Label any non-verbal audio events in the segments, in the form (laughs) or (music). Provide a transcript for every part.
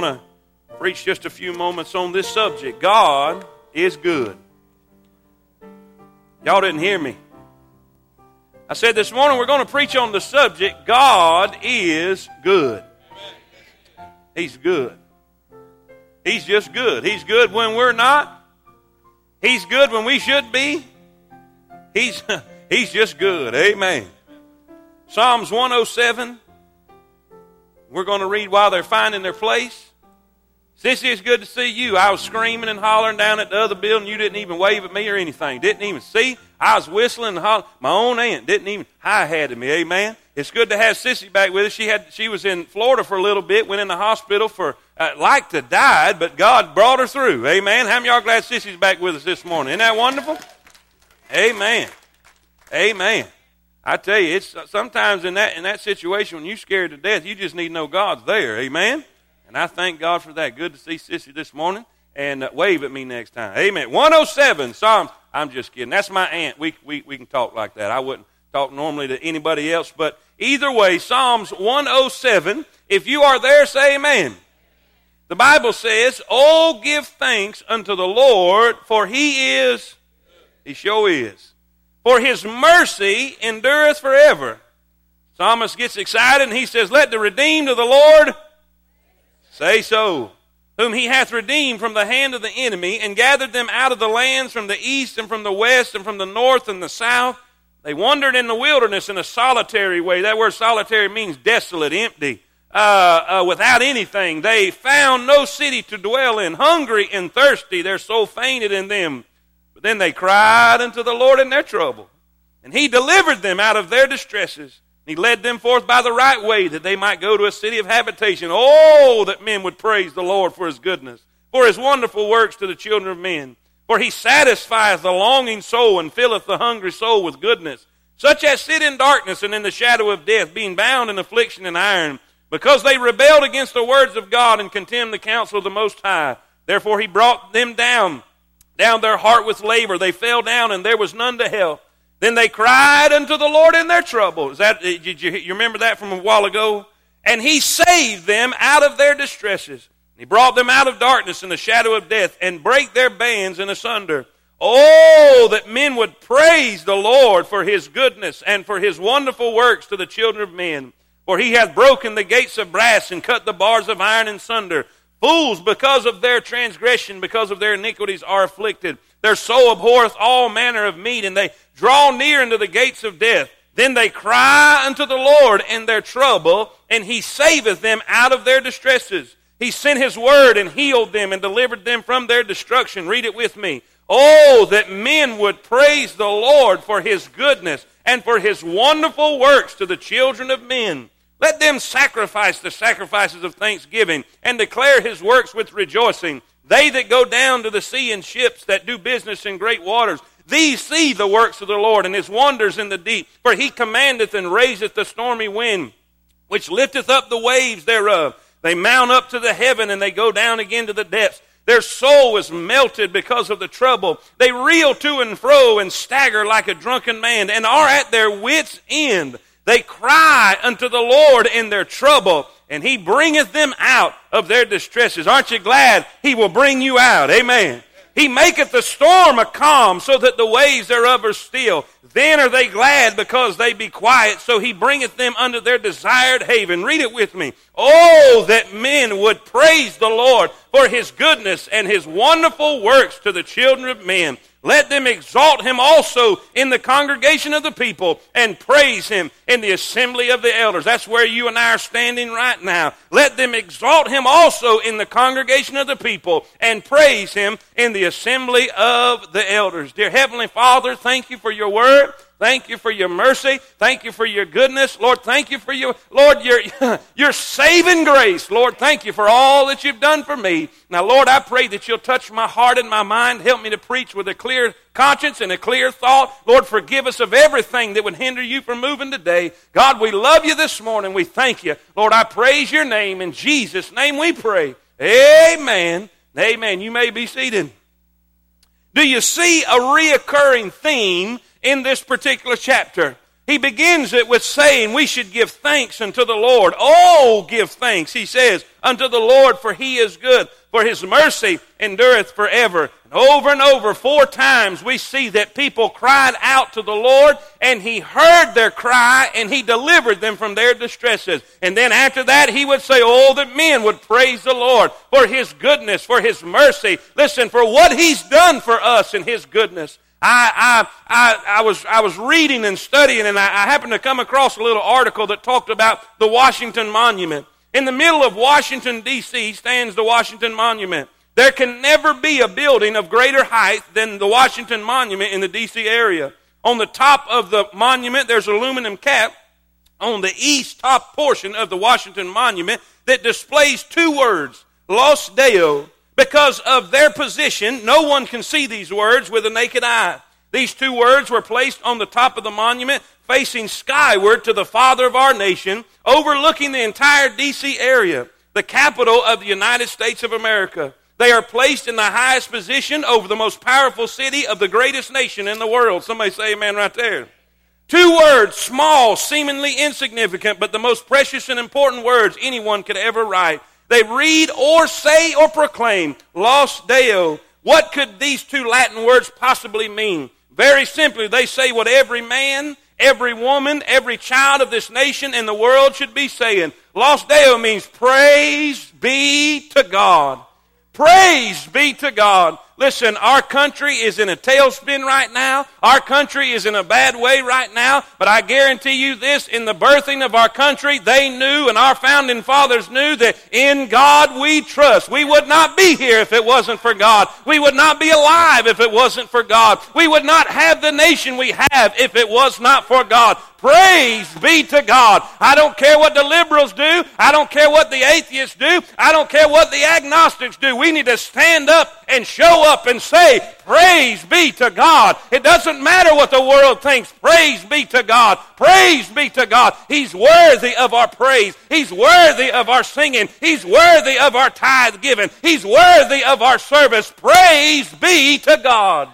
going to preach just a few moments on this subject. God is good. Y'all didn't hear me. I said this morning we're going to preach on the subject God is good. He's good. He's just good. He's good when we're not. He's good when we should be. He's, (laughs) he's just good. Amen. Psalms 107. We're going to read while they're finding their place. Sissy, it's good to see you. I was screaming and hollering down at the other building. You didn't even wave at me or anything. Didn't even see. I was whistling and hollering. My own aunt didn't even hi hat at me. Amen. It's good to have Sissy back with us. She had she was in Florida for a little bit. Went in the hospital for uh, like to died, but God brought her through. Amen. How many y'all glad Sissy's back with us this morning? Isn't that wonderful? Amen. Amen. I tell you, it's sometimes in that in that situation when you're scared to death, you just need to know God's there. Amen. And I thank God for that. Good to see Sissy this morning. And uh, wave at me next time. Amen. 107 Psalms. I'm just kidding. That's my aunt. We, we, we can talk like that. I wouldn't talk normally to anybody else. But either way, Psalms 107. If you are there, say amen. The Bible says, Oh, give thanks unto the Lord, for he is, he sure is for his mercy endureth forever. Psalmist gets excited and he says, Let the redeemed of the Lord say so, whom he hath redeemed from the hand of the enemy, and gathered them out of the lands from the east and from the west and from the north and the south. They wandered in the wilderness in a solitary way. That word solitary means desolate, empty, uh, uh, without anything. They found no city to dwell in. Hungry and thirsty, their soul fainted in them. Then they cried unto the Lord in their trouble, and he delivered them out of their distresses. He led them forth by the right way that they might go to a city of habitation. Oh, that men would praise the Lord for his goodness, for his wonderful works to the children of men. For he satisfies the longing soul and filleth the hungry soul with goodness. Such as sit in darkness and in the shadow of death, being bound in affliction and iron, because they rebelled against the words of God and contemned the counsel of the Most High. Therefore he brought them down down their heart with labor. They fell down, and there was none to help. Then they cried unto the Lord in their trouble. Is that did you, you remember that from a while ago? And he saved them out of their distresses. He brought them out of darkness and the shadow of death, and break their bands in asunder. Oh, that men would praise the Lord for his goodness and for his wonderful works to the children of men. For he hath broken the gates of brass and cut the bars of iron in sunder. Fools, because of their transgression, because of their iniquities, are afflicted. Their soul abhorreth all manner of meat, and they draw near unto the gates of death. Then they cry unto the Lord in their trouble, and he saveth them out of their distresses. He sent his word and healed them and delivered them from their destruction. Read it with me. Oh, that men would praise the Lord for his goodness and for his wonderful works to the children of men. Let them sacrifice the sacrifices of thanksgiving and declare his works with rejoicing. They that go down to the sea in ships that do business in great waters, these see the works of the Lord and his wonders in the deep. For he commandeth and raiseth the stormy wind, which lifteth up the waves thereof. They mount up to the heaven and they go down again to the depths. Their soul is melted because of the trouble. They reel to and fro and stagger like a drunken man and are at their wits' end. They cry unto the Lord in their trouble, and He bringeth them out of their distresses. Aren't you glad He will bring you out? Amen. He maketh the storm a calm so that the waves thereof are still. Then are they glad because they be quiet, so he bringeth them unto their desired haven. Read it with me. Oh, that men would praise the Lord for his goodness and his wonderful works to the children of men. Let them exalt him also in the congregation of the people and praise him in the assembly of the elders. That's where you and I are standing right now. Let them exalt him also in the congregation of the people and praise him in the assembly of the elders. Dear Heavenly Father, thank you for your word. Thank you for your mercy. Thank you for your goodness. Lord, thank you for your, Lord, your, (laughs) your saving grace. Lord, thank you for all that you've done for me. Now, Lord, I pray that you'll touch my heart and my mind. Help me to preach with a clear conscience and a clear thought. Lord, forgive us of everything that would hinder you from moving today. God, we love you this morning. We thank you. Lord, I praise your name. In Jesus' name we pray. Amen. Amen. You may be seated. Do you see a reoccurring theme in this particular chapter. He begins it with saying we should give thanks unto the Lord. Oh, give thanks, he says, unto the Lord, for he is good, for his mercy endureth forever. Over and over, four times, we see that people cried out to the Lord, and he heard their cry, and he delivered them from their distresses. And then after that, he would say, Oh, that men would praise the Lord for his goodness, for his mercy. Listen, for what he's done for us in his goodness. I, I, I, I, was, I was reading and studying, and I, I happened to come across a little article that talked about the Washington Monument. In the middle of Washington, D.C., stands the Washington Monument. There can never be a building of greater height than the Washington Monument in the D.C. area. On the top of the monument, there's an aluminum cap on the east top portion of the Washington Monument that displays two words, Laus Deo, because of their position, no one can see these words with a naked eye. These two words were placed on the top of the monument, facing skyward to the Father of our nation, overlooking the entire D.C. area, the capital of the United States of America. They are placed in the highest position over the most powerful city of the greatest nation in the world. Somebody say amen right there. Two words, small, seemingly insignificant, but the most precious and important words anyone could ever write. They read or say or proclaim, Laus Deo. What could these two Latin words possibly mean? Very simply, they say what every man, every woman, every child of this nation and the world should be saying. Laus Deo means praise be to God. Praise be to God. Listen, our country is in a tailspin right now. Our country is in a bad way right now. But I guarantee you this, in the birthing of our country, they knew and our founding fathers knew that in God we trust. We would not be here if it wasn't for God. We would not be alive if it wasn't for God. We would not have the nation we have if it was not for God. Praise be to God. I don't care what the liberals do. I don't care what the atheists do. I don't care what the agnostics do. We need to stand up and show up and say, Praise be to God. It doesn't matter what the world thinks. Praise be to God. Praise be to God. He's worthy of our praise. He's worthy of our singing. He's worthy of our tithe giving. He's worthy of our service. Praise be to God.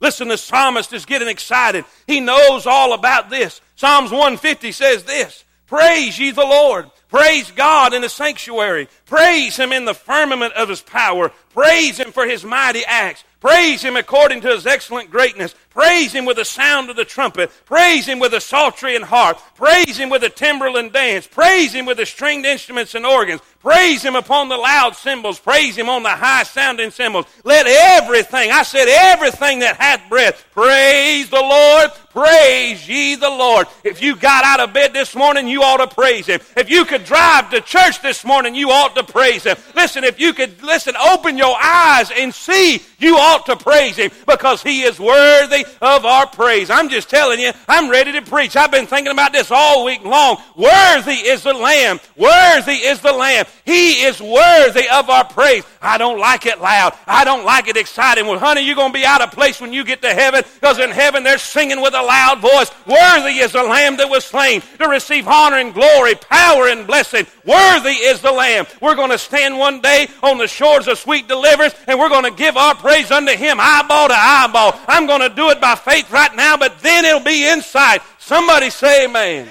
Listen, the psalmist is getting excited. He knows all about this. Psalms 150 says this Praise ye the Lord. Praise God in the sanctuary. Praise Him in the firmament of His power. Praise Him for His mighty acts. Praise Him according to His excellent greatness. Praise Him with the sound of the trumpet. Praise Him with the psaltery and harp. Praise Him with the timbrel and dance. Praise Him with the stringed instruments and organs. Praise Him upon the loud cymbals. Praise Him on the high sounding cymbals. Let everything, I said everything that hath breath, praise the Lord. Praise ye the Lord. If you got out of bed this morning, you ought to praise Him. If you could drive to church this morning, you ought to praise Him. Listen, if you could, listen, open your eyes and see, you ought to praise Him because He is worthy of our praise. I'm just telling you, I'm ready to preach. I've been thinking about this all week long. Worthy is the Lamb. Worthy is the Lamb. He is worthy of our praise. I don't like it loud. I don't like it exciting. Well, honey, you're going to be out of place when you get to heaven because in heaven they're singing with a loud voice. Worthy is the Lamb that was slain to receive honor and glory, power and blessing. Worthy is the Lamb. We're going to stand one day on the shores of sweet deliverance and we're going to give our praise unto Him eyeball to eyeball. I'm going to do it by faith right now, but then it'll be inside. Somebody say amen.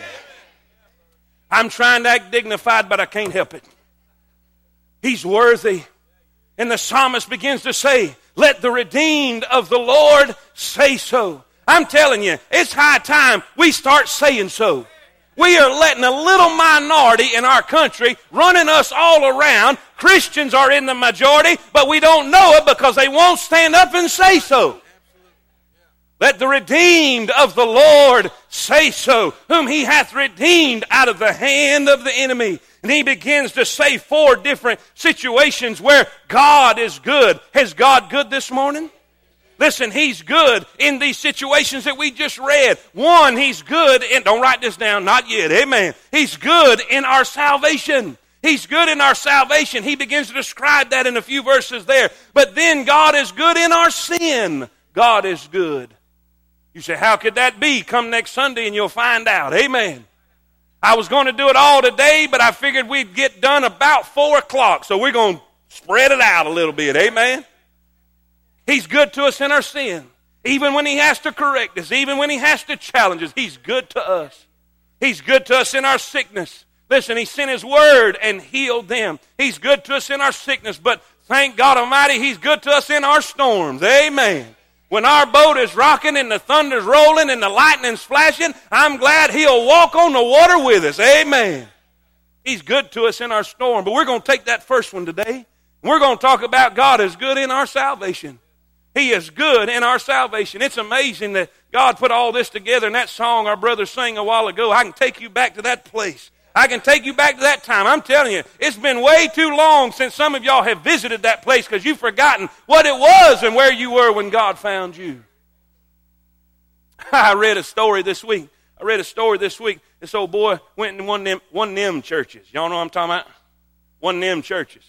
I'm trying to act dignified, but I can't help it. He's worthy. And the psalmist begins to say, Let the redeemed of the Lord say so. I'm telling you, it's high time we start saying so. We are letting a little minority in our country running us all around. Christians are in the majority, but we don't know it because they won't stand up and say so. Let the redeemed of the Lord say so, whom he hath redeemed out of the hand of the enemy. And he begins to say four different situations where God is good. Is God good this morning? Listen, He's good in these situations that we just read. One, He's good in, don't write this down, not yet, amen. He's good in our salvation. He's good in our salvation. He begins to describe that in a few verses there. But then God is good in our sin. God is good. You say, how could that be? Come next Sunday and you'll find out. Amen. I was going to do it all today, but I figured we'd get done about four o'clock. So we're going to spread it out a little bit. Amen. He's good to us in our sin. Even when He has to correct us, even when He has to challenge us, He's good to us. He's good to us in our sickness. Listen, He sent His word and healed them. He's good to us in our sickness, but thank God Almighty, He's good to us in our storms. Amen. When our boat is rocking and the thunder's rolling and the lightning's flashing, I'm glad He'll walk on the water with us. Amen. He's good to us in our storm. But we're going to take that first one today. We're going to talk about God is good in our salvation. He is good in our salvation. It's amazing that God put all this together in that song our brother sang a while ago. I can take you back to that place. I can take you back to that time. I'm telling you, it's been way too long since some of y'all have visited that place because you've forgotten what it was and where you were when God found you. (laughs) I read a story this week. I read a story this week. This old boy went in one of them, one of them churches. Y'all know what I'm talking about? One of them churches.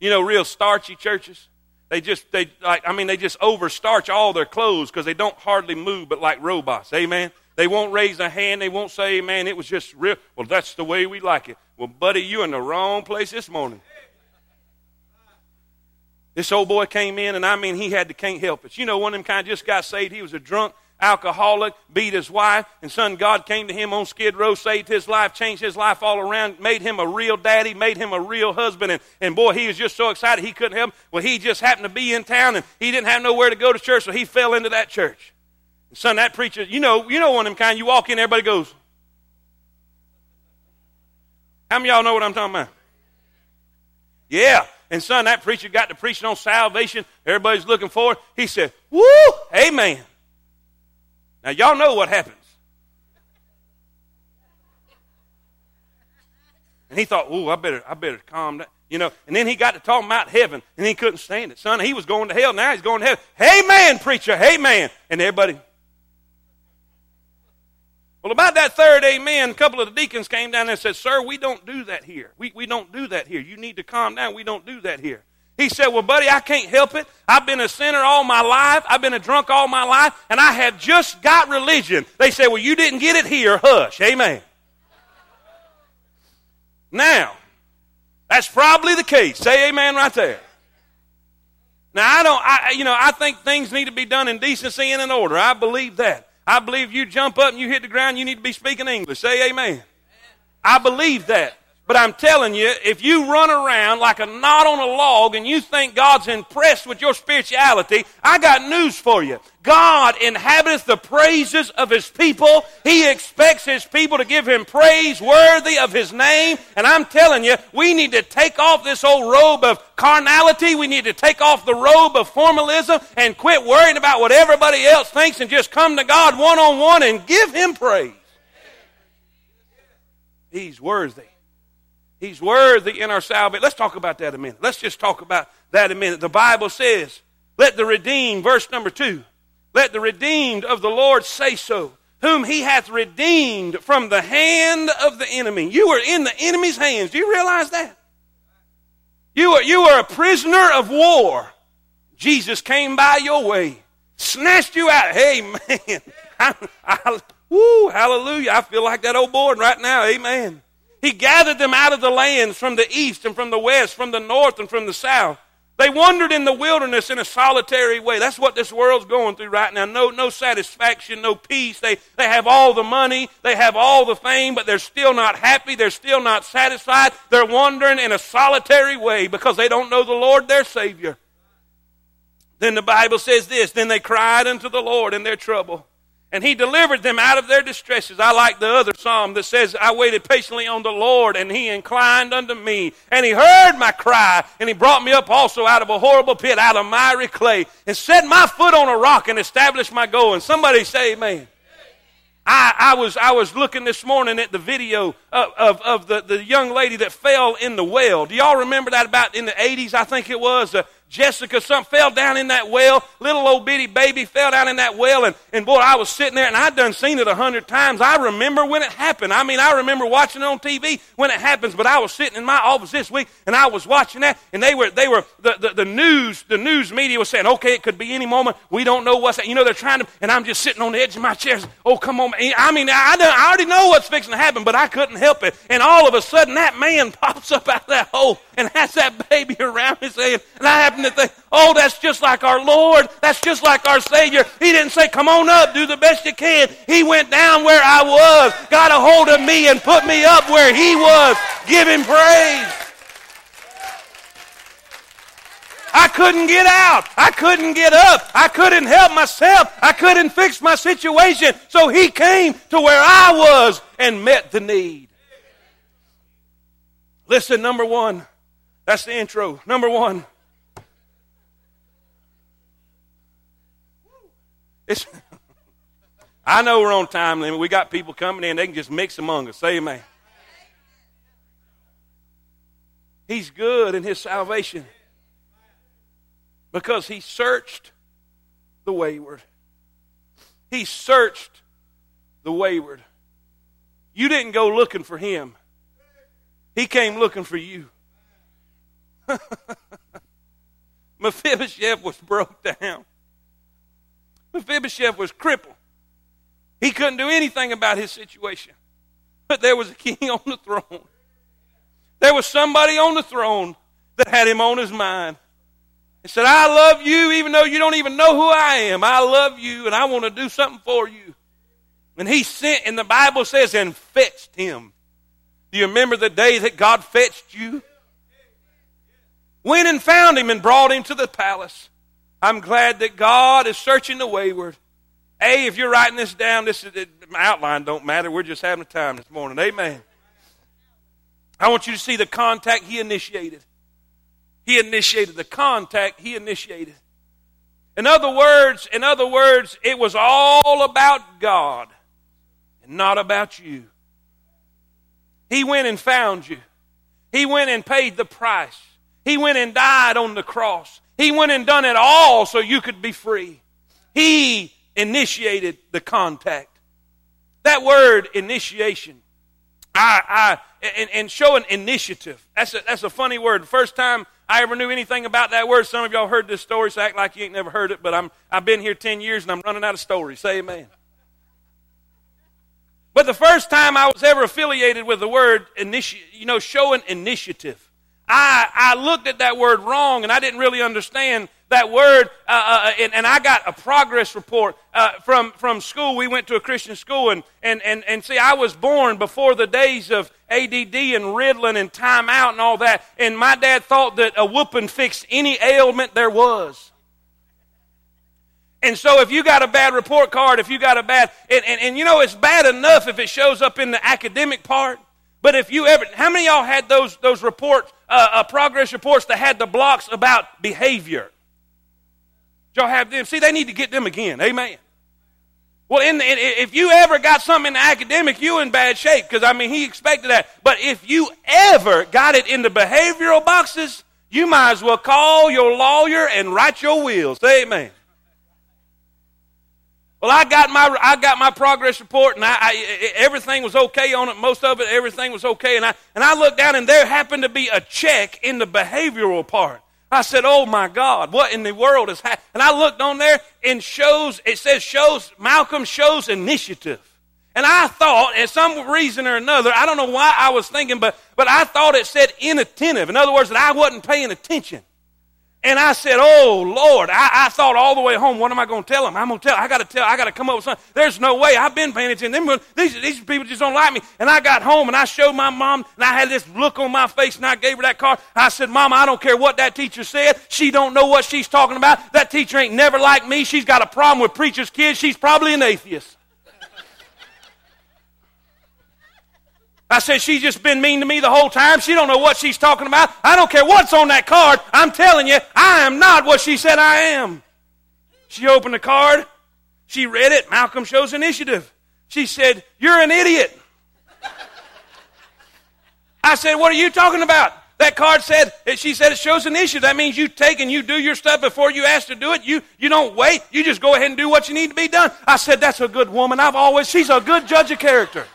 You know, real starchy churches. They just, they like, I mean, they just overstarch all their clothes because they don't hardly move but like robots. Amen. They won't raise a hand. They won't say, man, it was just real. Well, that's the way we like it. Well, buddy, you're in the wrong place this morning. This old boy came in, and I mean, he had to can't help it. You know, one of them kind of just got saved. He was a drunk, alcoholic, beat his wife, and son, God came to him on Skid Row, saved his life, changed his life all around, made him a real daddy, made him a real husband, and, and boy, he was just so excited he couldn't help. Well, he just happened to be in town, and he didn't have nowhere to go to church, so he fell into that church. Son, that preacher, you know, you know one of them kind, you walk in, everybody goes. How many y'all know what I'm talking about? Yeah. And son, that preacher got to preaching on salvation. Everybody's looking for it. He said, Woo, amen. Now y'all know what happens. And he thought, "Ooh, I better, I better calm down." You know, and then he got to talking about heaven, and he couldn't stand it. Son, he was going to hell. Now he's going to heaven. Hey, man, preacher. Hey, man. And everybody, well, about that third amen, a couple of the deacons came down and said, Sir, we don't do that here. We, we don't do that here. You need to calm down. We don't do that here. He said, Well, buddy, I can't help it. I've been a sinner all my life. I've been a drunk all my life, and I have just got religion. They said, Well, you didn't get it here. Hush. Amen. Now, that's probably the case. Say amen right there. Now, I don't, I, you know, I think things need to be done in decency and in order. I believe that. I believe you jump up and you hit the ground, you need to be speaking English. Say amen. I believe that. But I'm telling you, if you run around like a knot on a log and you think God's impressed with your spirituality, I got news for you. God inhabiteth the praises of his people. He expects his people to give him praise worthy of his name. And I'm telling you, we need to take off this old robe of carnality. We need to take off the robe of formalism and quit worrying about what everybody else thinks and just come to God one on one and give him praise. He's worthy. He's worthy in our salvation. Let's talk about that a minute. Let's just talk about that a minute. The Bible says, let the redeemed, verse number two, let the redeemed of the Lord say so, whom he hath redeemed from the hand of the enemy. You were in the enemy's hands. Do you realize that? You were, you were a prisoner of war. Jesus came by your way, snatched you out. Hey, man. (laughs) I, I, woo, hallelujah. I feel like that old boy right now. Amen. He gathered them out of the lands from the east and from the west, from the north and from the south. They wandered in the wilderness in a solitary way. That's what this world's going through right now. No, no satisfaction, no peace. They, they have all the money, they have all the fame, but they're still not happy. They're still not satisfied. They're wandering in a solitary way because they don't know the Lord, their Savior. Then the Bible says this Then they cried unto the Lord in their trouble and he delivered them out of their distresses. I like the other psalm that says, I waited patiently on the Lord, and he inclined unto me, and he heard my cry, and he brought me up also out of a horrible pit, out of miry clay, and set my foot on a rock and established my going. Somebody say amen. I, I, was, I was looking this morning at the video of, of, of, the, the young lady that fell in the well. Do y'all remember that about in the 80s, I think it was? Uh, Jessica, some fell down in that well. Little old bitty baby fell down in that well. And, and boy, I was sitting there and I'd done seen it a hundred times. I remember when it happened. I mean, I remember watching it on TV when it happens, but I was sitting in my office this week and I was watching that and they were, they were, the, the, the news, the news media was saying, okay, it could be any moment. We don't know what's, that. you know, they're trying to, and I'm just sitting on the edge of my chair. Oh, come on. I mean, I, I already know what's fixing to happen, but I couldn't help it. And all of a sudden that man (laughs) pops up out of that hole and has that baby (laughs) around his head. And I happen oh, that's just like our Lord. That's just like our Savior. He didn't say, come on up, do the best you can. He went down where I was, got a hold of me, and put me up where he was. Give him praise. I couldn't get out. I couldn't get up. I couldn't help myself. I couldn't fix my situation. So he came to where I was and met the need. Listen, number one, that's the intro. Number one, it's, I know we're on time limit. We got people coming in, they can just mix among us. Say amen. He's good in his salvation because he searched the wayward. He searched the wayward. You didn't go looking for him. He came looking for you. (laughs) Mephibosheth was broke down. Mephibosheth was crippled. He couldn't do anything about his situation. But there was a king (laughs) on the throne. There was somebody on the throne that had him on his mind. He said, I love you even though you don't even know who I am. I love you and I want to do something for you. And he sent, and the Bible says, and fetched him. Do you remember the day that God fetched you? Went and found him and brought him to the palace. I'm glad that God is searching the wayward. A, if you're writing this down, this is, my outline don't matter. We're just having a time this morning. Amen. I want you to see the contact he initiated. He initiated the contact he initiated. In other words, in other words, it was all about God and not about you. He went and found you. He went and paid the price. He went and died on the cross. He went and done it all so you could be free. He initiated the contact. That word initiation, I, I, and, and showing initiative. That's a, that's a funny word. First time I ever knew anything about that word, some of y'all heard this story, so act like you ain't never heard it, but I'm, I've been here 10 years and I'm running out of stories. Say amen. But the first time I was ever affiliated with the word initi- you know, showing initiative, I, I looked at that word wrong and I didn't really understand that word. Uh, uh, and, and, I got a progress report uh, from, from school. We went to a Christian school and, and, and, and see, I was born before the days of ADD and Ritalin and timeout and all that. And my dad thought that a whooping fixed any ailment there was. And so if you got a bad report card, if you got a bad, and, and, and you know, it's bad enough if it shows up in the academic part. But if you ever, how many y'all had those, those reports, uh, uh, progress reports that had the blocks about behavior? Y'all have them? See, they need to get them again. Amen. Well, in the, if you ever got something in the academic, you in bad shape because I mean he expected that. But if you ever got it in the behavioral boxes, you might as well call your lawyer and write your will. Say amen. Well, I got my I got my progress report, and I, I, everything was okay on it. Most of it, everything was okay. And I and I looked down, and there happened to be a check in the behavioral part. I said, "Oh my God, what in the world is happening?" And I looked on there, and shows it says shows Malcolm shows initiative. And I thought, at some reason or another, I don't know why I was thinking, but but I thought it said inattentive. In other words, that I wasn't paying attention. And I said, Oh Lord, I, I, thought all the way home, what am I going to tell them? I'm going to tell, I got to tell, I got to come up with something. There's no way. I've been paying attention. These, these people just don't like me. And I got home and I showed my mom and I had this look on my face and I gave her that card. I said, Mama, I don't care what that teacher said. She don't know what she's talking about. That teacher ain't never like me. She's got a problem with preacher's kids. She's probably an atheist. I said, she's just been mean to me the whole time. She don't know what she's talking about. I don't care what's on that card. I'm telling you, I am not what she said I am. She opened the card. She read it. Malcolm shows initiative. She said, you're an idiot. I said, what are you talking about? That card said, she said it shows initiative. That means you take and you do your stuff before you ask to do it. You, you don't wait. You just go ahead and do what you need to be done. I said, that's a good woman. I've always, she's a good judge of character.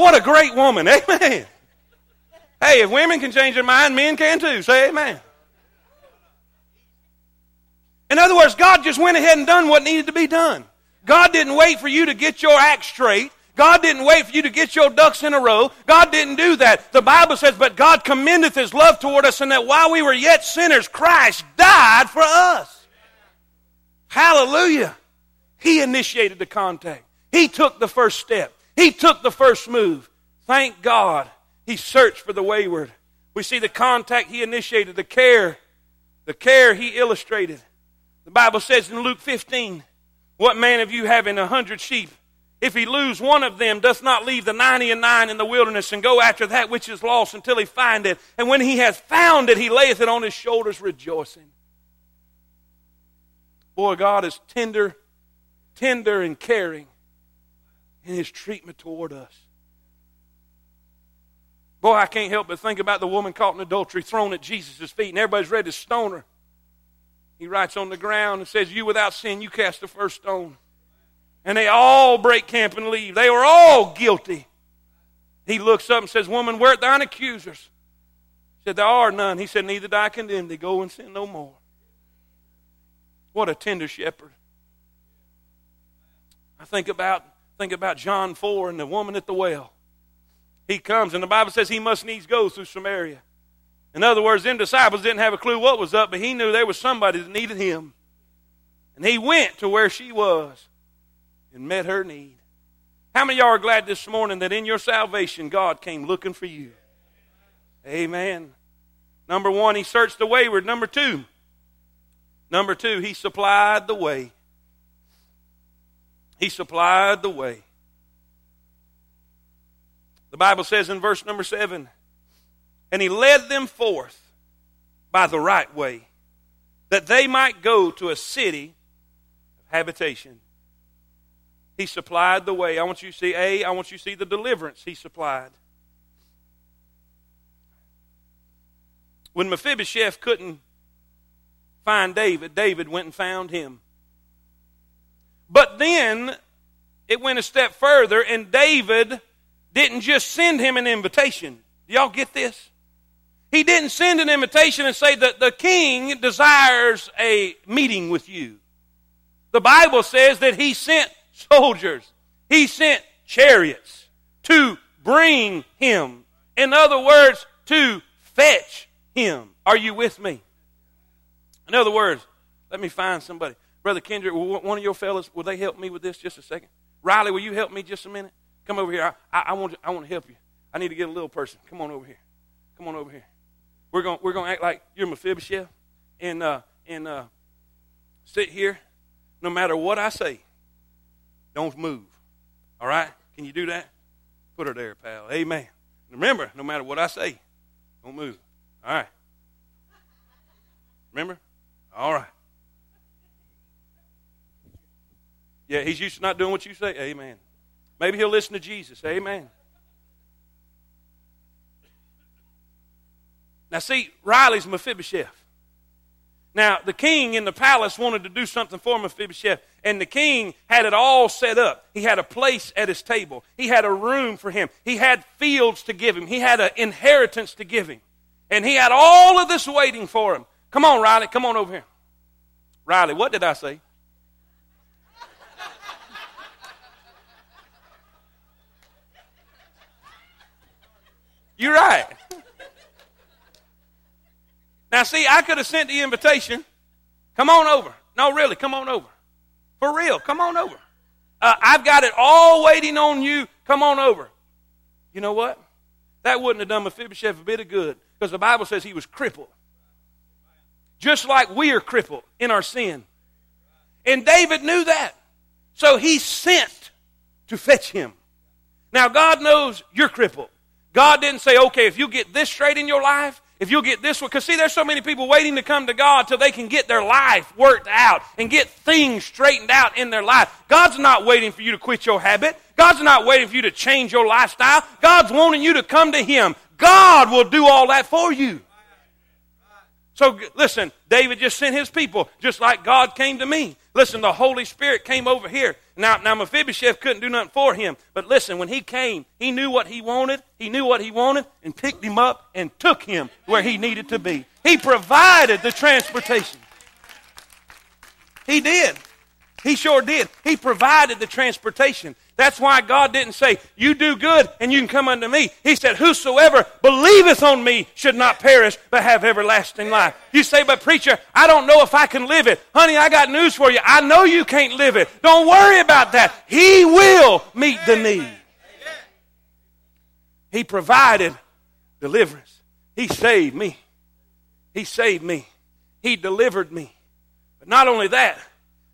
What a great woman. (laughs) Amen. Hey, if women can change their mind, men can too. Say amen. In other words, God just went ahead and done what needed to be done. God didn't wait for you to get your act straight. God didn't wait for you to get your ducks in a row. God didn't do that. The Bible says, But God commendeth his love toward us, and that while we were yet sinners, Christ died for us. Hallelujah. He initiated the contact. He took the first step. He took the first move. Thank God he searched for the wayward. We see the contact he initiated, the care, the care he illustrated. The Bible says in Luke 15, What man of you having a hundred sheep, if he lose one of them, does not leave the ninety and nine in the wilderness and go after that which is lost until he find it? And when he has found it, he layeth it on his shoulders, rejoicing. Boy, God is tender, tender and caring in his treatment toward us. Boy, I can't help but think about the woman caught in adultery thrown at Jesus' feet, and everybody's ready to stone her. He writes on the ground and says, You without sin, you cast the first stone. And they all break camp and leave. They were all guilty. He looks up and says, Woman, where are thine accusers? He said, There are none. He said, Neither do I condemn thee. Go and sin no more. What a tender shepherd. I think about think about John 4 and the woman at the well. He comes, and the Bible says he must needs go through Samaria. In other words, them disciples didn't have a clue what was up, but he knew there was somebody that needed him. And he went to where she was and met her need. How many of y'all are glad this morning that in your salvation God came looking for you? Amen. Number one, he searched the wayward. Number two, number two, he supplied the way. He supplied the way. The Bible says in verse number seven, and he led them forth by the right way, that they might go to a city of habitation. He supplied the way. I want you to see A, I want you to see the deliverance he supplied. When Mephibosheth couldn't find David, David went and found him. But then it went a step further, and David didn't just send him an invitation. Y'all get this? He didn't send an invitation and say that the king desires a meeting with you. The Bible says that he sent soldiers, he sent chariots to bring him. In other words, to fetch him. Are you with me? In other words, let me find somebody. Brother Kendrick, one of your fellas, will they help me with this just a second? Riley, will you help me just a minute? Come over here. I, I, I want, to, I want to help you. I need to get a little person. Come on over here. Come on over here. We're going we're gonna act like you're Mephibosheth and, uh, and uh, sit here. No matter what I say, don't move. All right? Can you do that? Put her there, pal. Amen. Remember, no matter what I say, don't move. All right. Remember? All right. Yeah, he's used to not doing what you say. Amen. Maybe he'll listen to Jesus. Amen. Now, see, Riley's Mephibosheth. Now, the king in the palace wanted to do something for Mephibosheth, and the king had it all set up. He had a place at his table, he had a room for him, he had fields to give him, he had an inheritance to give him. And he had all of this waiting for him. Come on, Riley, come on over here. Riley, what did I say? You're right. Now, see, I could have sent the invitation. Come on over. No, really, come on over. For real, come on over. Uh, I've got it all waiting on you. Come on over. You know what? That wouldn't have done Mephibosheth a bit of good because the Bible says he was crippled. Just like we are crippled in our sin. And David knew that. So he sent to fetch him. Now, God knows you're crippled. God didn't say, okay, if you get this straight in your life, if you'll get this one, because see, there's so many people waiting to come to God till they can get their life worked out and get things straightened out in their life. God's not waiting for you to quit your habit. God's not waiting for you to change your lifestyle. God's wanting you to come to Him. God will do all that for you. So listen, David just sent his people, just like God came to me. Listen, the Holy Spirit came over here. Now, now Mephibosheth couldn't do nothing for him. But listen, when he came, he knew what he wanted. He knew what he wanted and picked him up and took him where he needed to be. He provided the transportation. He did. He sure did. He provided the transportation. That's why God didn't say, You do good and you can come unto me. He said, Whosoever believeth on me should not perish, but have everlasting life. You say, But preacher, I don't know if I can live it. Honey, I got news for you. I know you can't live it. Don't worry about that. He will meet the need. He provided deliverance. He saved me. He saved me. He delivered me. But not only that,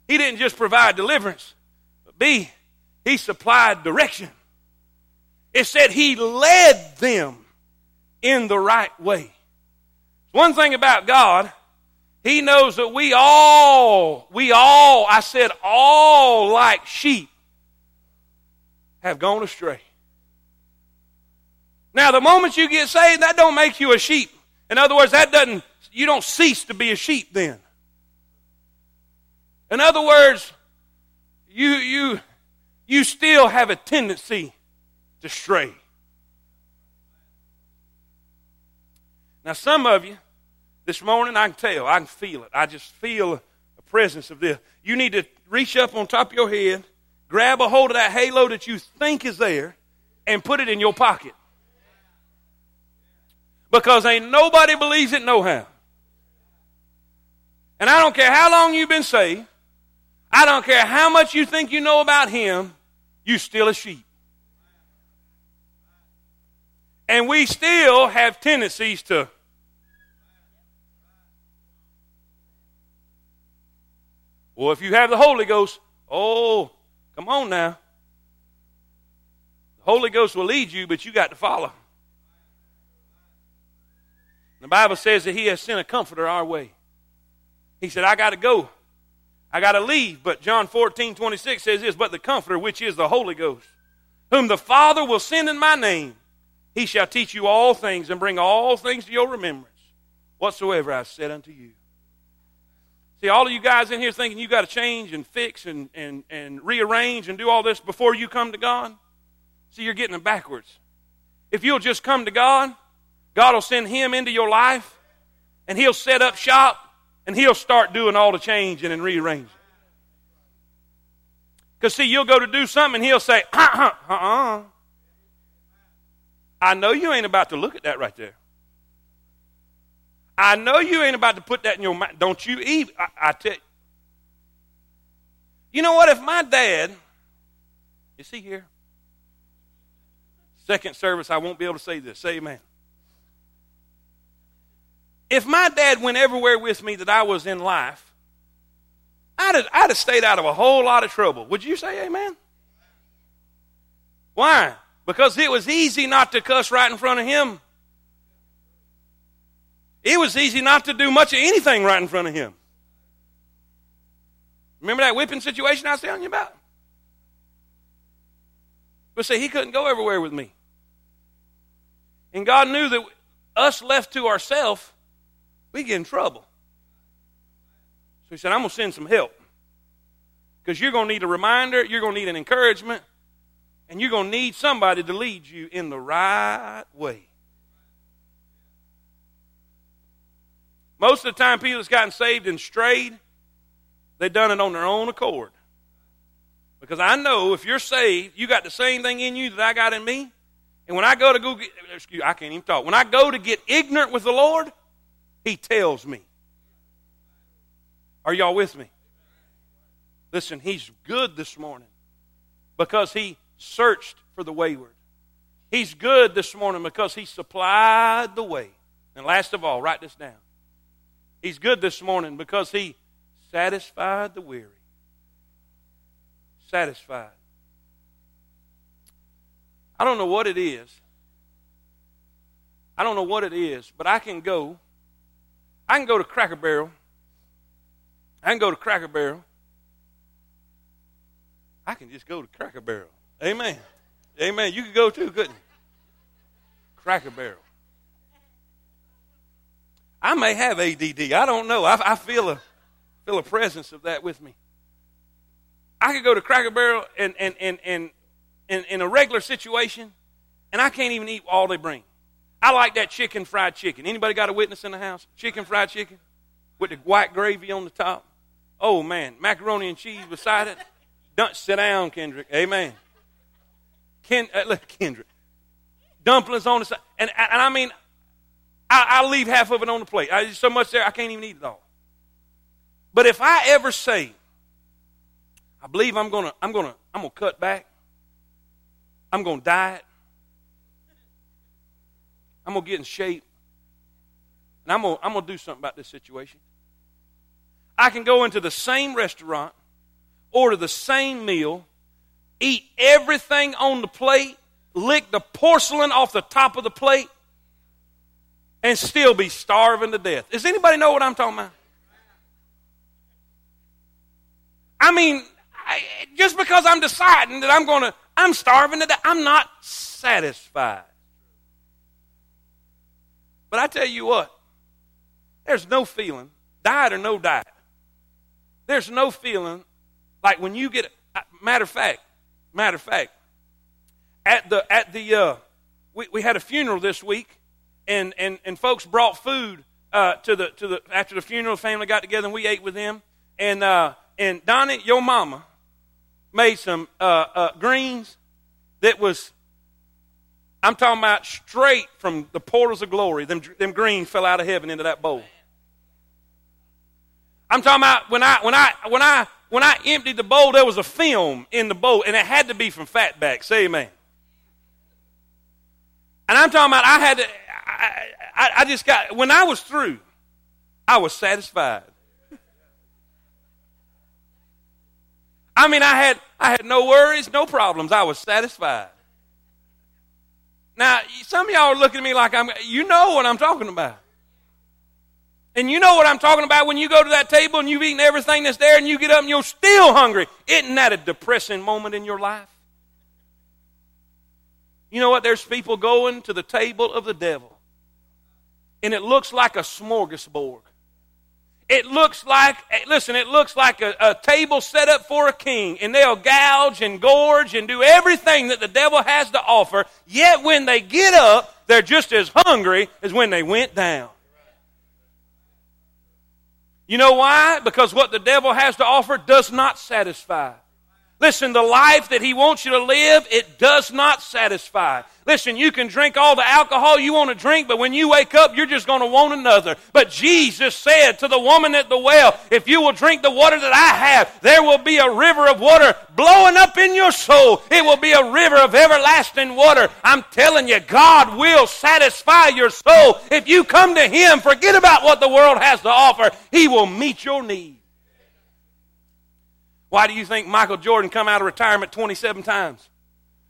He didn't just provide deliverance, but B, He supplied direction. It said He led them in the right way. One thing about God, He knows that we all, we all, I said all like sheep, have gone astray. Now, the moment you get saved, that don't make you a sheep. In other words, that doesn't, you don't cease to be a sheep then. In other words, you, you, you still have a tendency to stray. Now, some of you, this morning, I can tell, I can feel it. I just feel the presence of this. You need to reach up on top of your head, grab a hold of that halo that you think is there, and put it in your pocket because ain't nobody believes it no how. And I don't care how long you've been saved, I don't care how much you think you know about him, you still a sheep. And we still have tendencies to Well, if you have the Holy Ghost, oh, come on now. The Holy Ghost will lead you, but you got to follow. The Bible says that He has sent a comforter our way. He said, I got to go. I got to leave. But John 14, 26 says this, But the Comforter, which is the Holy Ghost, whom the Father will send in my name, he shall teach you all things and bring all things to your remembrance, whatsoever I said unto you. See, all of you guys in here thinking you got to change and fix and, and, and rearrange and do all this before you come to God? See, you're getting it backwards. If you'll just come to God, God will send him into your life and he'll set up shop and he'll start doing all the changing and rearranging. Because, see, you'll go to do something and he'll say, uh uh, uh I know you ain't about to look at that right there. I know you ain't about to put that in your mind. Don't you eat. I, I tell you. You know what? If my dad, is he here? Second service, I won't be able to say this. Say amen. If my dad went everywhere with me that I was in life, I'd have, I'd have stayed out of a whole lot of trouble. Would you say amen? Why? Because it was easy not to cuss right in front of him. It was easy not to do much of anything right in front of him. Remember that whipping situation I was telling you about? But see, he couldn't go everywhere with me. And God knew that us left to ourselves, we get in trouble. So he said, I'm going to send some help. Because you're going to need a reminder, you're going to need an encouragement, and you're going to need somebody to lead you in the right way. Most of the time, people that's gotten saved and strayed, they've done it on their own accord. Because I know if you're saved, you got the same thing in you that I got in me. And when I go to go get, excuse, I can't even talk. When I go to get ignorant with the Lord, he tells me. Are y'all with me? Listen, He's good this morning because He searched for the wayward. He's good this morning because He supplied the way. And last of all, write this down. He's good this morning because He satisfied the weary. Satisfied. I don't know what it is. I don't know what it is, but I can go I can go to Cracker Barrel. I can go to Cracker Barrel. I can just go to Cracker Barrel. Amen. Amen. You could go too, couldn't you? Cracker Barrel. I may have ADD. I don't know. I, I feel a feel a presence of that with me. I could go to Cracker Barrel and and and and in, in a regular situation, and I can't even eat all they bring. I like that chicken fried chicken. Anybody got a witness in the house? Chicken fried chicken with the white gravy on the top. Oh man, macaroni and cheese beside it. Don't sit down, Kendrick. Amen. Ken, uh, look, Kendrick. Dumplings on the side, and, and I mean, I, will leave half of it on the plate. I, so much there, I can't even eat it all. But if I ever say, I believe I'm gonna, I'm gonna, I'm gonna cut back. I'm gonna diet. I'm gonna get in shape. And I'm gonna, I'm gonna do something about this situation. I can go into the same restaurant, order the same meal, eat everything on the plate, lick the porcelain off the top of the plate, and still be starving to death. Does anybody know what I'm talking about? I mean, I, just because I'm deciding that I'm going to, I'm starving to death, I'm not satisfied. But I tell you what, there's no feeling, diet or no diet, there's no feeling like when you get, uh, matter of fact, matter of fact, at the, at the, uh, we, we had a funeral this week, and, and, and folks brought food uh, to the, to the, after the funeral, family got together and we ate with them. And, uh, and Donnie, your mama, made some uh, uh, greens that was, I'm talking about straight from the portals of glory. Them, them greens fell out of heaven into that bowl. I'm talking about when I when I when I when I emptied the bowl, there was a film in the bowl, and it had to be from Fatback. Say amen. And I'm talking about I had to I, I, I just got when I was through, I was satisfied. I mean, I had I had no worries, no problems. I was satisfied. Now, some of y'all are looking at me like I'm. You know what I'm talking about. And you know what I'm talking about when you go to that table and you've eaten everything that's there and you get up and you're still hungry. Isn't that a depressing moment in your life? You know what? There's people going to the table of the devil, and it looks like a smorgasbord. It looks like, eh, listen, it looks like a, a, table set up for a king, and they'll gouge and gorge and do everything that the devil has to offer. Yet when they get up, they're just as hungry as when they went down. You know why? Because what the devil has to offer does not satisfy. Listen, the life that he wants you to live, it does not satisfy. Listen, you can drink all the alcohol you want to drink, but when you wake up, you're just going to want another. But Jesus said to the woman at the well, if you will drink the water that I have, there will be a river of water blowing up in your soul. It will be a river of everlasting water. I'm telling you, God will satisfy your soul. If you come to Him, forget about what the world has to offer. He will meet your need. Why do you think Michael Jordan come out of retirement 27 times?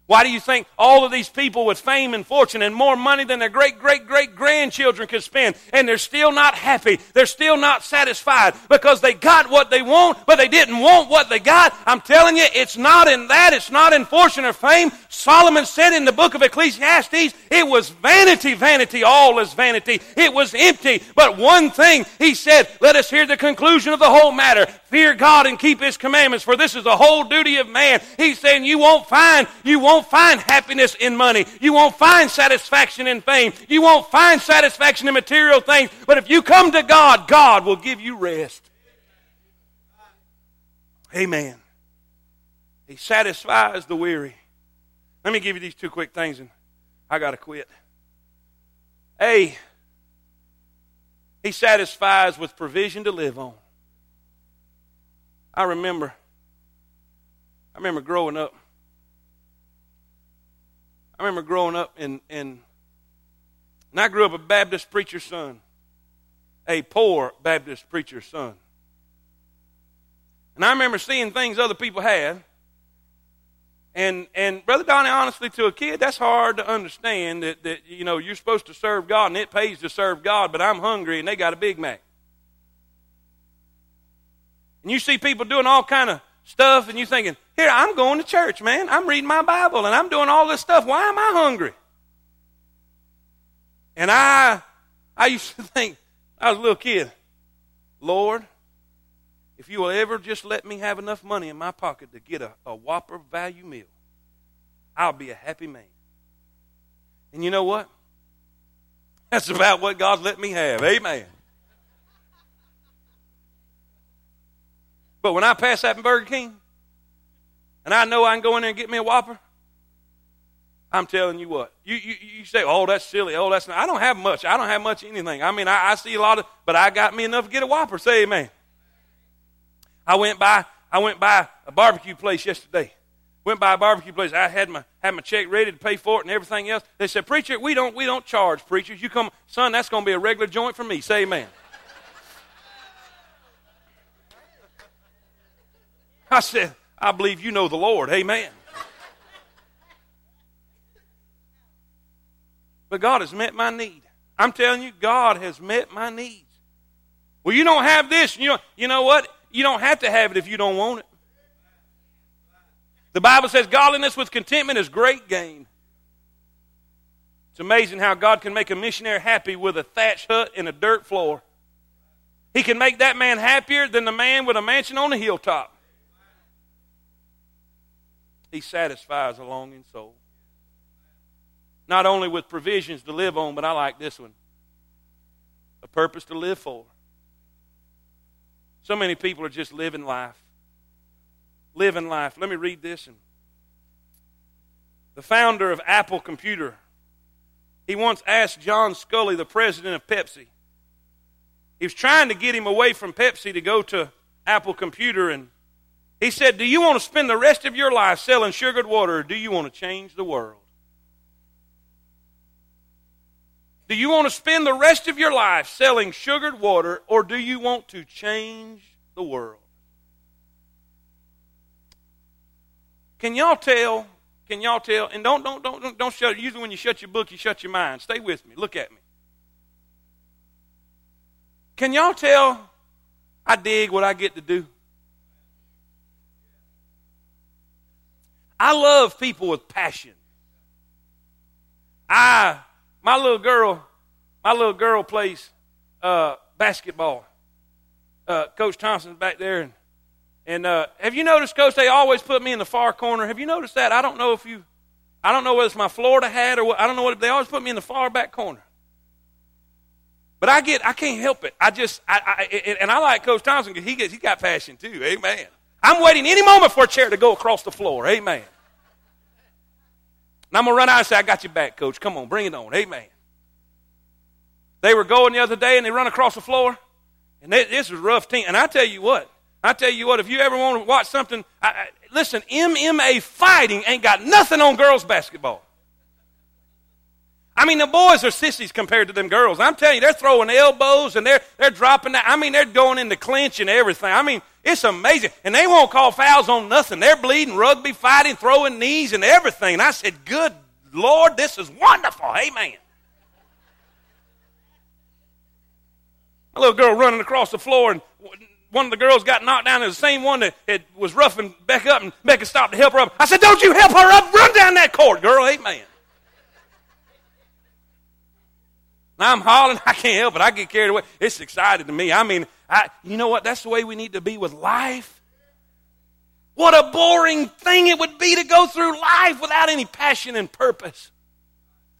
Why do you think all of these people with fame and fortune and more money than their great, great, great grandchildren could spend, and they're still not happy? They're still not satisfied because they got what they want, but they didn't want what they got. I'm telling you, it's not in that. It's not in fortune or fame. Solomon said in the book of Ecclesiastes, it was vanity, vanity, all is vanity. It was empty. But one thing, he said, let us hear the conclusion of the whole matter. Fear God and keep His commandments, for this is the whole duty of man. He's saying you won't find, you won't find happiness in money. You won't find satisfaction in fame. You won't find satisfaction in material things. But if you come to God, God will give you rest. Amen. He satisfies the weary. Let me give you these two quick things and I got to quit. A, he satisfies with provision to live on. I remember, I remember growing up. I remember growing up in, in and I grew up a Baptist preacher's son, a poor Baptist preacher's son. And I remember seeing things other people had. And and Brother Donnie, honestly, to a kid, that's hard to understand that, that you know you're supposed to serve God and it pays to serve God, but I'm hungry and they got a Big Mac. And you see people doing all kind of stuff, and you're thinking, here, I'm going to church, man. I'm reading my Bible, and I'm doing all this stuff. Why am I hungry? And I, I used to (laughs) think, I was a little kid, Lord, if you will ever just let me have enough money in my pocket to get a, a Whopper value meal, I'll be a happy man. And you know what? (laughs) That's about what God let me have. Amen. But when I pass that Burger King, and I know I can go in there and get me a Whopper, I'm telling you what. You, you, you say, oh, that's silly. Oh, that's not. I don't have much. I don't have much anything. I mean, I, I see a lot of, but I got me enough to get a Whopper. Say amen. I went by, I went by a barbecue place yesterday. Went by a barbecue place. I had my had my check ready to pay for it and everything else. They said, "Preacher, we don't we don't charge preachers. You come, son. That's going to be a regular joint for me." Say amen. I said, "I believe you know the Lord." Amen. But God has met my need. I'm telling you, God has met my needs. Well, you don't have this. You know, you know what? You don't have to have it if you don't want it. The Bible says godliness with contentment is great gain. It's amazing how God can make a missionary happy with a thatch hut and a dirt floor. He can make that man happier than the man with a mansion on a hilltop. He satisfies a longing soul. Not only with provisions to live on, but I like this one a purpose to live for. So many people are just living life. Living life. Let me read this. The founder of Apple Computer, he once asked John Sculley, the president of Pepsi. He was trying to get him away from Pepsi to go to Apple Computer, and he said, Do you want to spend the rest of your life selling sugared water, or do you want to change the world? Do you want to spend the rest of your life selling sugared water, or do you want to change the world? Can y'all tell? Can y'all tell? And don't don't don't don't, don't shut. Usually, when you shut your book, you shut your mind. Stay with me. Look at me. Can y'all tell? I dig what I get to do. I love people with passion. I my little girl, my little girl plays uh, basketball. Uh, Coach Thompson's back there, and and uh, have you noticed, Coach? They always put me in the far corner. Have you noticed that? I don't know if you, I don't know whether it's my Florida hat or what. I don't know what. They always put me in the far back corner. But I get, I can't help it. I just, I, I and I like Coach Thompson because he gets, he got passion too. Amen. I'm waiting any moment for a chair to go across the floor. Amen. And I'm going to run out and say, I got your back, coach. Come on, bring it on. Amen. They were going the other day and they run across the floor. And they, this was rough team. And I tell you what, I tell you what, if you ever want to watch something, I, I, listen, MMA fighting ain't got nothing on girls basketball. I mean, the boys are sissies compared to them girls. I'm telling you, they're throwing elbows and they're, they're dropping that. I mean, they're going into clinch and everything. I mean, it's amazing. And they won't call fouls on nothing. They're bleeding, rugby fighting, throwing knees and everything. And I said, Good Lord, this is wonderful. Amen. A little girl running across the floor, and one of the girls got knocked down. It was the same one that had, was roughing Becca up, and Becca stopped to help her up. I said, Don't you help her up. Run down that court, girl. Amen. Now I'm hollering. (laughs) I can't help it. I get carried away. It's exciting to me. I mean, I, you know what? That's the way we need to be with life. What a boring thing it would be to go through life without any passion and purpose.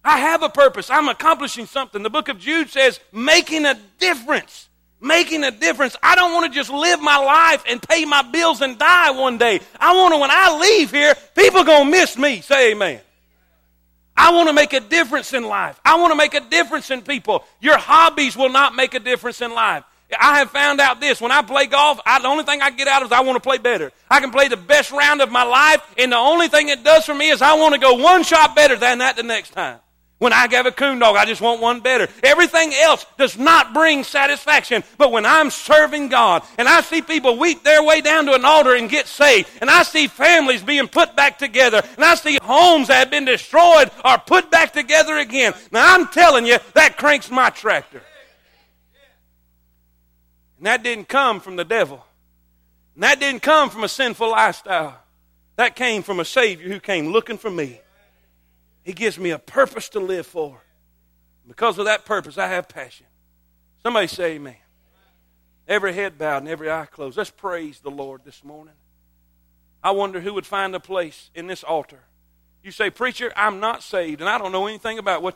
I have a purpose. I'm accomplishing something. The book of Jude says, making a difference. Making a difference. I don't want to just live my life and pay my bills and die one day. I want to, when I leave here, people going to miss me. Say amen. I want to make a difference in life. I want to make a difference in people. Your hobbies will not make a difference in life. I have found out this. When I play golf, I, the only thing I get out of is I want to play better. I can play the best round of my life, and the only thing it does for me is I want to go one shot better than that the next time. When I give a coon dog, I just want one better. Everything else does not bring satisfaction. But when I'm serving God and I see people weep their way down to an altar and get saved, and I see families being put back together, and I see homes that have been destroyed are put back together again. Now I'm telling you, that cranks my tractor. And that didn't come from the devil. And that didn't come from a sinful lifestyle. That came from a Savior who came looking for me. He gives me a purpose to live for. Because of that purpose, I have passion. Somebody say amen. Every head bowed and every eye closed. Let's praise the Lord this morning. I wonder who would find a place in this altar. You say, Preacher, I'm not saved, and I don't know anything about what you